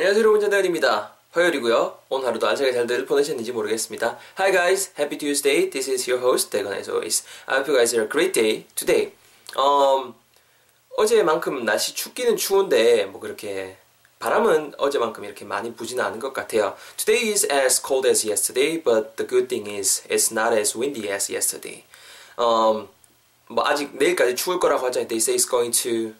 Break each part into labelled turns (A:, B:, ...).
A: 안녕하세요 여러분 전대현입니다. 화요일이고요. 오늘 하루도 안녕하게 잘들 보내셨는지 모르겠습니다. Hi guys, happy Tuesday. This is your host 대건 as always. I hope you guys are a great day today. Um, 어제만큼 날씨 춥기는 추운데 뭐 그렇게 바람은 어제만큼 이렇게 많이 부지는 않은 것 같아요. Today is as cold as yesterday, but the good thing is it's not as windy as yesterday. Um, 뭐 아직 내일까지 추울 거라고 하잖아요. They say it's going to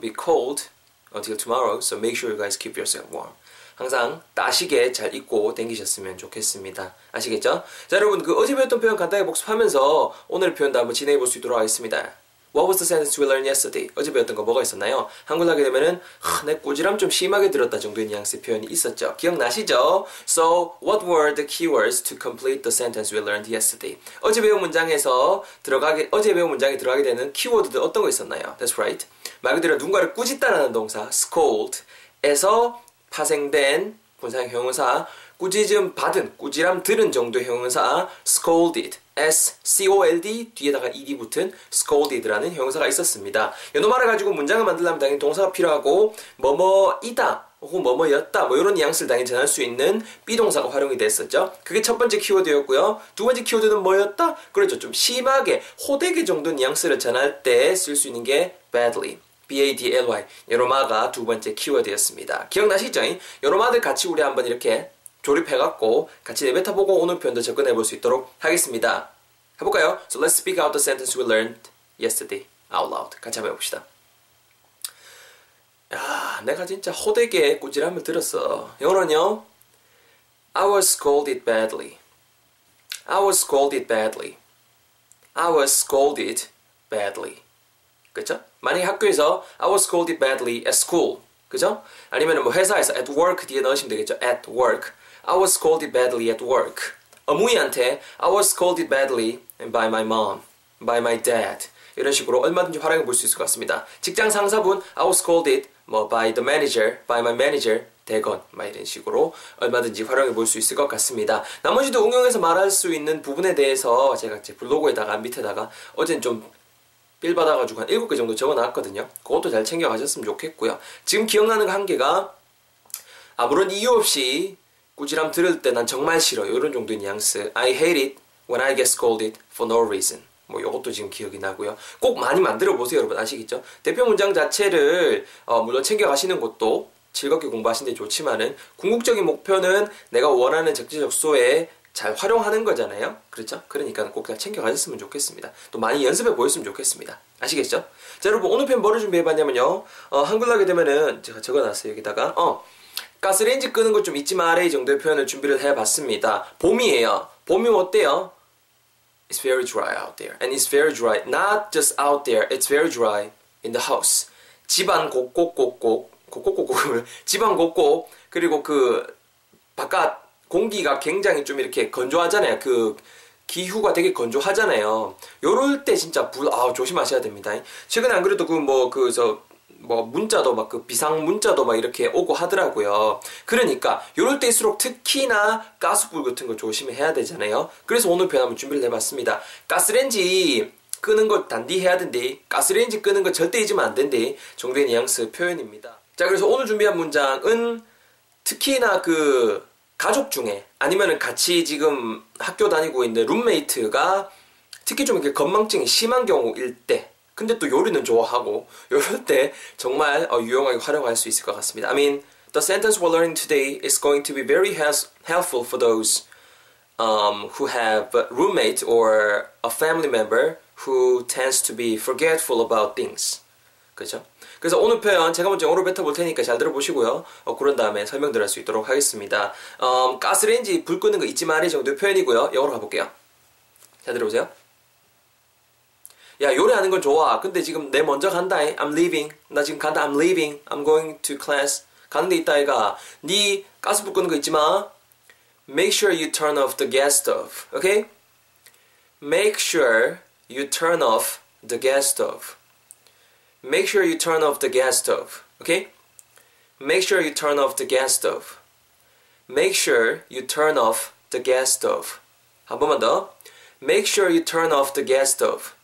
A: be cold until tomorrow, so make sure you guys keep yourself warm. 항상 따시게 잘 입고 댕기셨으면 좋겠습니다. 아시겠죠? 자, 여러분, 그 어제 배웠던 표현 간단히 복습하면서 오늘 표현도 한번 진행해 볼 수 있도록 하겠습니다. What was the sentence we learned yesterday? 어제 배웠던 거 뭐가 있었나요? 한글 하게 되면은 하, 내 꾸지람 좀 심하게 들었다 정도의 뉘앙스의 표현이 있었죠. 기억나시죠? So, what were the keywords to complete the sentence we learned yesterday? 어제 배운 문장에서 들어가게 어제 배운 문장에 들어가게 되는 키워드들 어떤 거 있었나요? That's right. 말 그대로 누군가를 꾸짖다라는 동사 scold에서 파생된 본사형 형용사 꾸짖음 받은 꾸지람 들은 정도의 형용사 scolded S-C-O-L-D 뒤에다가 ed 붙은 scolded라는 형용사가 있었습니다. 이 말을 가지고 문장을 만들려면 당연히 동사가 필요하고 뭐뭐이다 혹은 뭐뭐였다 뭐 이런 뉘앙스를 당연히 전할 수 있는 비동사가 활용이 됐었죠. 그게 첫 번째 키워드였고요. 두 번째 키워드는 뭐였다? 그렇죠. 좀 심하게 호되게 정도 뉘앙스를 전할 때 쓸 수 있는 게 badly B-A-D-L-Y 요로마가 두 번째 키워드였습니다. 기억나시죠? 요로마들 같이 우리 한번 이렇게 조립해갖고 같이 내뱉어보고 오늘 표현도 접근해볼 수 있도록 하겠습니다. 해볼까요? So let's speak out the sentence we learned yesterday out loud. 같이 한번 해봅시다. 야, 내가 진짜 호되게 꾸지람을 들었어. 영어로는요. I was scolded badly. I was scolded badly. I was scolded badly. 그죠? 만약에 학교에서 I was scolded badly at school. 그죠? 아니면 뭐 회사에서 at work 뒤에 넣으시면 되겠죠. at work. I was scolded badly at work. 어머니한테 I was scolded badly by my mom, by my dad. 이런 식으로 얼마든지 활용해 볼 수 있을 것 같습니다. 직장 상사분 I was scolded 뭐 by the manager, by my manager 대건 막 이런 식으로 얼마든지 활용해 볼 수 있을 것 같습니다. 나머지도 응용해서 말할 수 있는 부분에 대해서 제가 제 블로그에다가 밑에다가 어젠 좀 빌 받아가지고 한 7개 정도 적어놨거든요. 그것도 잘 챙겨가셨으면 좋겠고요. 지금 기억나는 거 한 개가 아무런 이유 없이 꾸지람 들을 때 난 정말 싫어. 이런 정도의 뉘앙스. I hate it when I get scolded for no reason. 뭐 이것도 지금 기억이 나고요. 꼭 많이 만들어 보세요, 여러분 아시겠죠? 대표 문장 자체를 어, 물론 챙겨 가시는 것도 즐겁게 공부하시는 데 좋지만은 궁극적인 목표는 내가 원하는 적재적소에 잘 활용하는 거잖아요. 그렇죠? 그러니까 꼭 잘 챙겨 가셨으면 좋겠습니다. 또 많이 연습해 보였으면 좋겠습니다. 아시겠죠? 자, 여러분 오늘 편 뭐를 준비해 봤냐면요. 어, 한글 하게 되면은 제가 적어 놨어요 여기다가 어 가스레인지 끄는 것 좀 잊지 마라 이 정도의 표현을 준비를 해봤습니다. 봄이에요. 봄이 어때요? It's very dry out there. And it's very dry. Not just out there. It's very dry in the house. 집안 곳곳곳곳 곳곳곳곳 집안 곳곳 그리고 그 바깥 공기가 굉장히 좀 이렇게 건조하잖아요. 그 기후가 되게 건조하잖아요. 요럴 때 진짜 불, 아, 조심하셔야 됩니다. 최근에 안 그래도 그 뭐, 그, 저, 뭐, 문자도 막 그 비상 문자도 막 이렇게 오고 하더라고요. 그러니까, 요럴 때일수록 특히나 가스불 같은 거 조심해야 되잖아요. 그래서 오늘 편 한번 준비를 해봤습니다. 가스렌지 끄는 거 단디 해야 된대. 가스레인지 끄는 거 절대 잊으면 안 된대. 정도의 뉘앙스 표현입니다. 자, 그래서 오늘 준비한 문장은 특히나 그 가족 중에 아니면 같이 지금 학교 다니고 있는 룸메이트가 특히 좀 이렇게 건망증이 심한 경우일 때 근데 또 요리는 좋아하고 요럴 때 정말 어, 유용하게 활용할 수 있을 것 같습니다. I mean, the sentence we're learning today is going to be very helpful for those um, who have a roommate or a family member who tends to be forgetful about things. 그죠? 그래서 오늘 표현 제가 먼저 영어로 뱉어볼 테니까 잘 들어보시고요. 어, 그런 다음에 설명드릴 수 있도록 하겠습니다. 음, 가스레인지 불 끄는 거 잊지 말이 정도의 표현이고요. 영어로 가볼게요. 잘 들어보세요. 야 요리하는 건 좋아. 근데 지금 내 먼저 간다. I'm leaving. 나 지금 간다. I'm leaving. I'm going to class. 가는 데 있다 아이가. 네 가스불 끄는 거 잊지 마. Make sure you turn off the gas stove. Okay? Make sure you turn off the gas stove. Make sure you turn off the gas stove. Okay? Make sure you turn off the gas stove. Make sure you turn off the gas stove. 한 번만 더. Make sure you turn off the gas stove.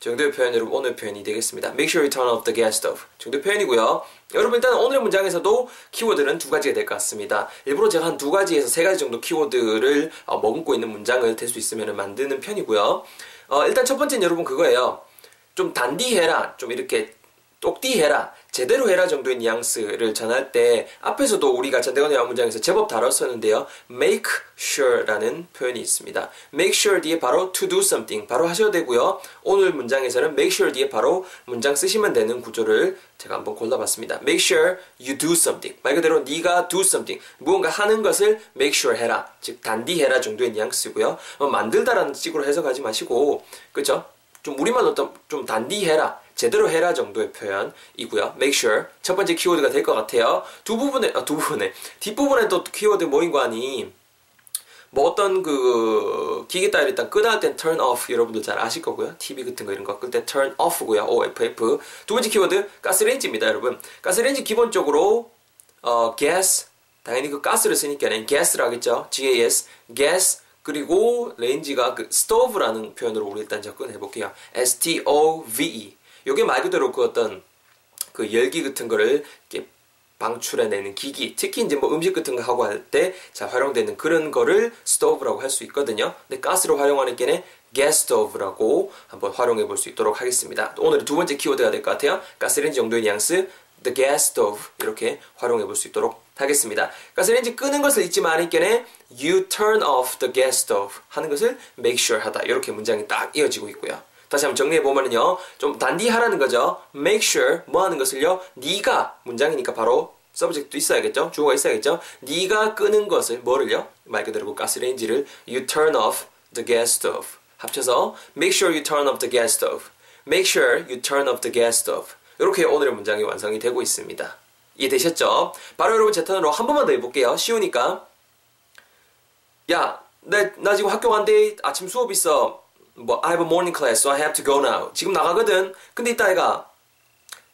A: 정도의 표현 여러분 오늘 표현이 되겠습니다. Make sure you turn off the gas stove. 정도 표현이고요. 여러분 일단 오늘의 문장에서도 키워드는 두 가지가 될 것 같습니다. 일부러 제가 한 두 가지에서 세 가지 정도 키워드를 어, 머금고 있는 문장을 될 수 있으면 만드는 편이고요. 어, 일단 첫 번째는 여러분 그거예요. 좀 단디해라. 좀 이렇게 똑띠해라, 제대로 해라 정도의 뉘앙스를 전할 때 앞에서도 우리가 전대건 영화 문장에서 제법 다뤘었는데요. make sure라는 표현이 있습니다. make sure 뒤에 바로 to do something 바로 하셔야 되고요. 오늘 문장에서는 make sure 뒤에 바로 문장 쓰시면 되는 구조를 제가 한번 골라봤습니다. make sure you do something 말 그대로 네가 do something 무언가 하는 것을 make sure 해라 즉 단디해라 정도의 뉘앙스고요. 어, 만들다라는 식으로 해석하지 마시고 그죠? 좀 우리말로 좀 단디해라 제대로 해라 정도의 표현이고요. make sure 첫 번째 키워드가 될 것 같아요. 두 부분에 아, 두 부분에 뒷부분에 또 키워드 뭐인 거 아니? 뭐 어떤 그 기계 따위를 일단 끄다 땐 turn off 여러분들 잘 아실 거고요. TV 같은 거 이런 거 끌 때 turn off고요. OFF. 두 번째 키워드 가스레인지입니다, 여러분. 가스레인지 기본적으로 어 gas 당연히 그 가스를 쓰니까는 gas를 하겠죠. gas gas 그리고 레인지가 그 stove라는 표현으로 우리 일단 접근해 볼게요. S T O V E 요게 말 그대로 그 어떤 그 열기 같은 거를 이렇게 방출해내는 기기, 특히 이제 뭐 음식 같은 거 하고 할 때 자 활용되는 그런 거를 스토브라고 할 수 있거든요. 근데 가스로 활용하는 거는 stove라고 한번 활용해 볼 수 있도록 하겠습니다. 오늘의 두 번째 키워드가 될 것 같아요. 가스레인지 정도의 뉘앙스, the gas stove 이렇게 활용해 볼 수 있도록 하겠습니다. 가스레인지 끄는 것을 잊지 말니께는 you turn off the gas stove 하는 것을 make sure 하다 이렇게 문장이 딱 이어지고 있고요. 다시 한번 정리해 보면은요. 좀 단디하라는 거죠. make sure 뭐 하는 것을요. 네가 문장이니까 바로 서브젝트도 있어야겠죠. 주어가 있어야겠죠. 네가 끄는 것을 뭐를요? 말 그대로 그 가스레인지를 you turn off the gas stove. 합쳐서 make sure you turn off the gas stove. make sure you turn off the gas stove. 이렇게 오늘의 문장이 완성이 되고 있습니다. 이해되셨죠? 바로 여러분 제 턴으로 한 번만 더 해볼게요. 쉬우니까. 야, 나, 나 지금 학교 간대. 아침 수업 있어. 뭐 I have a morning class, so I have to go now. 지금 나가거든. 근데 이따 애가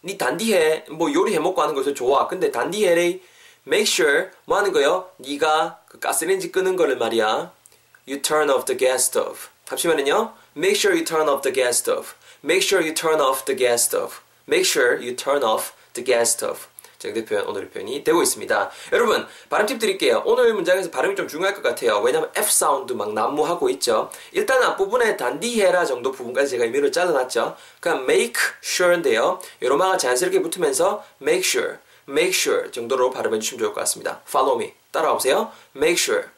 A: 니 단디해. 뭐 요리 해 먹고 하는 것을 좋아. 근데 단디해래. Make sure 뭐 하는 거요? 네가 그 가스레인지 끄는 거를 말이야. You turn off the gas stove. 합치면은요. Make sure you turn off the gas stove. Make sure you turn off the gas stove. Make sure you turn off the gas stove. 정대 표현 오늘의 표현이 되고 있습니다. 여러분 발음 팁 드릴게요. 오늘 문장에서 발음이 좀 중요할 것 같아요. 왜냐면 F 사운드 막 난무하고 있죠. 일단 앞부분에 단디해라 정도 부분까지 제가 의미를 잘라놨죠. 그냥 make sure인데요. 요로마가 자연스럽게 붙으면서 make sure, make sure 정도로 발음해 주시면 좋을 것 같습니다. Follow me. 따라와 보세요. make sure,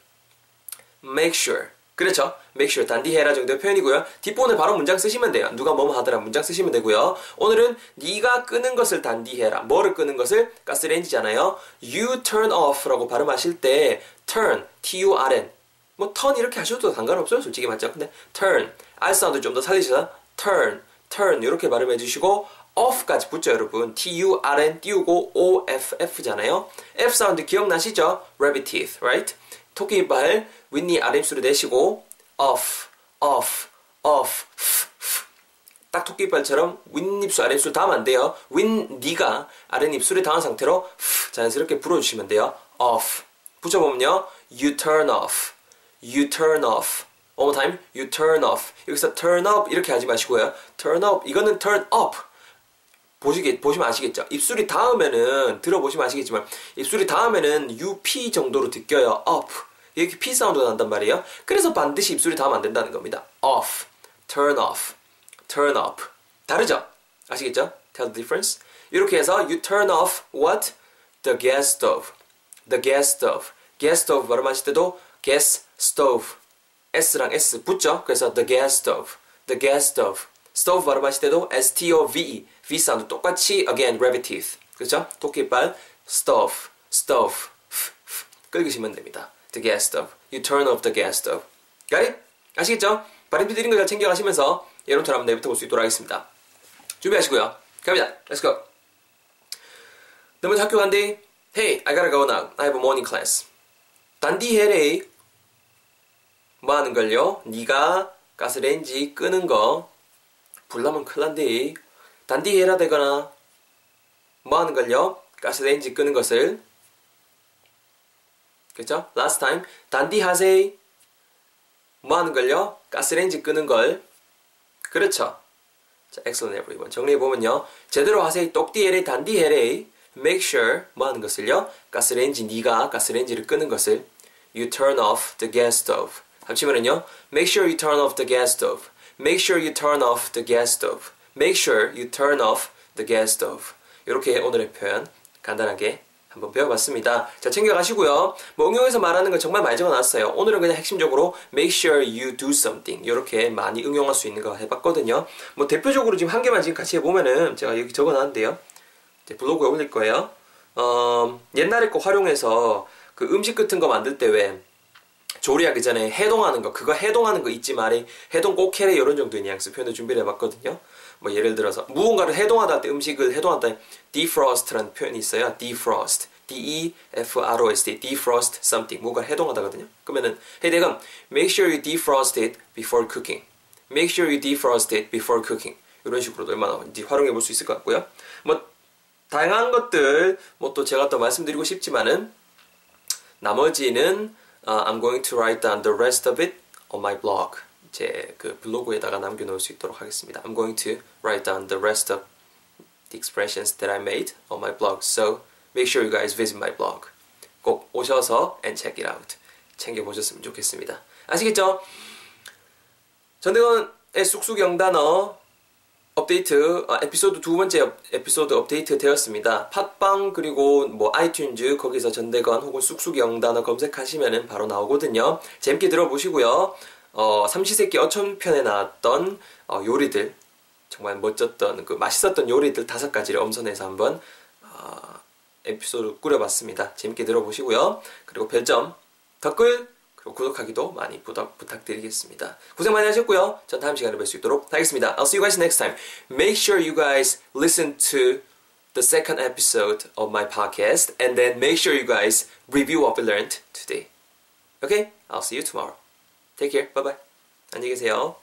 A: make sure. 그렇죠. make sure 단디해라 정도의 표현이고요. 뒷부분에 바로 문장 쓰시면 돼요. 누가 뭐뭐 하더라 문장 쓰시면 되고요. 오늘은 네가 끄는 것을 단디해라. 뭐를 끄는 것을 가스레인지잖아요. you turn off라고 발음하실 때 turn, t-u-r-n 뭐 turn 이렇게 하셔도 상관없어요. 솔직히 맞죠? 근데 turn, r sound 좀 더 살리셔서 turn, turn 이렇게 발음해 주시고 off까지 붙죠 여러분 t-u-r-n 띄우고 o-f-f잖아요 f sound 기억나시죠? rabbit teeth, right? 토끼 이빨 윗니 아랫입술을 대시고 off, off, off, 딱 토끼 이빨처럼 윗입술 아랫입술 닿으면 안 돼요. 윗니가 아랫입술에 닿은 상태로 자연스럽게 불어주시면 돼요. off 붙여보면요. you turn off, you turn off one more time, you turn off 여기서 turn up 이렇게 하지 마시고요. turn up 이거는 turn up 보시게, 보시면 아시겠죠? 입술이 닿으면은, 들어보시면 아시겠지만, 입술이 닿으면은 UP 정도로 느껴요. up. 이렇게 P 사운드가 난단 말이에요. 그래서 반드시 입술이 닿으면 안 된다는 겁니다. off, turn off, turn up. 다르죠? 아시겠죠? Tell the difference. 이렇게 해서 you turn off what? The gas stove. The gas stove. gas stove 발음하실 때도 gas stove. S랑 S 붙죠? 그래서 the gas stove. The gas stove. Stove 발음하실 때도 S-T-O-V-E. V 사운드 똑같이 again rabbit teeth. 그렇죠? 토끼빨 stove, stove. 끌기시면 됩니다. the gas stove. You turn off the gas stove. Got it? 아시겠죠? 발음표 드린 거잘 챙겨가시면서 여러분처럼 한번 내부터 볼수 있도록 하겠습니다. 준비하시고요. 갑니다. Let's go. 너 먼저 학교 간대. Hey, I gotta go now. I have a morning class. 단디 해래. 뭐 하는 걸요? 네가 가스레인지 끄는 거 불나면 큰일 난데. 단디 해라 되거나 뭐 하는 걸요? 가스레인지 끄는 것을 그죠? last time 단디 하세이 뭐 하는 걸요? 가스레인지 끄는 걸 그렇죠. 자, excellent everyone. 정리해보면요. 제대로 하세요. 똑띠에레 단디에레. make sure 뭐 하는 것을요? 가스레인지 네가 가스레인지를 끄는 것을 you turn off the gas stove. 합치면은요. make sure you turn off the gas stove. Make sure you turn off the gas stove. make sure you turn off the gas stove. 이렇게 오늘의 표현 간단하게 한번 배워봤습니다. 자, 챙겨가시고요. 뭐 응용해서 말하는 건 정말 많이 적어놨어요. 오늘은 그냥 핵심적으로 make sure you do something 이렇게 많이 응용할 수 있는 거 해봤거든요. 뭐 대표적으로 지금 한 개만 지금 같이 해보면은 제가 여기 적어놨는데요. 블로그에 올릴 거예요. 어, 옛날에 거 활용해서 그 음식 같은 거 만들 때 왜 조리하기 전에 해동하는 거 그거 해동하는 거 잊지 말이 해동 꼭 해래 이런 정도의 뉘앙스 표현을 준비를 해봤거든요. 뭐 예를 들어서 무언가를 해동하다 할 때 음식을 해동하다 defrost라는 표현이 있어요. defrost, d-e-f-r-o-s-t, defrost something 무언가를 해동하다거든요. 그러면은 hey 대금 make sure you defrost it before cooking. make sure you defrost it before cooking. 이런 식으로도 얼마나 활용해 볼 수 있을 것 같고요. 뭐 다양한 것들 뭐 또 제가 또 말씀드리고 싶지만은 나머지는 uh, I'm going to write down the rest of it on my blog. 제 그 블로그에다가 남겨놓을 수 있도록 하겠습니다. I'm going to write down the rest of the expressions that I made on my blog. So make sure you guys visit my blog. 꼭 오셔서 and check it out. 챙겨보셨으면 좋겠습니다. 아시겠죠? 전대건의 쑥쑥 영단어 업데이트 아, 에피소드 두 번째 에피소드 업데이트 되었습니다. 팟빵 그리고 뭐 아이튠즈 거기서 전대건 혹은 쑥쑥 영단어 검색하시면은 바로 나오거든요. 재밌게 들어보시고요. 어, 삼시세끼 어촌편에 나왔던 어, 요리들 정말 멋졌던 그 맛있었던 요리들 다섯 가지를 엄선해서 한번 어, 에피소드 꾸려봤습니다. 재밌게 들어보시고요. 그리고 별점, 댓글 그리고 구독하기도 많이 부탁, 부탁드리겠습니다. 고생 많이 하셨고요. 전 다음 시간에 뵐 수 있도록 하겠습니다. I'll see you guys next time. Make sure you guys listen to the second episode of my podcast and then make sure you guys review what we learned today. Okay? I'll see you tomorrow. Take care. Bye bye. 안녕히 계세요.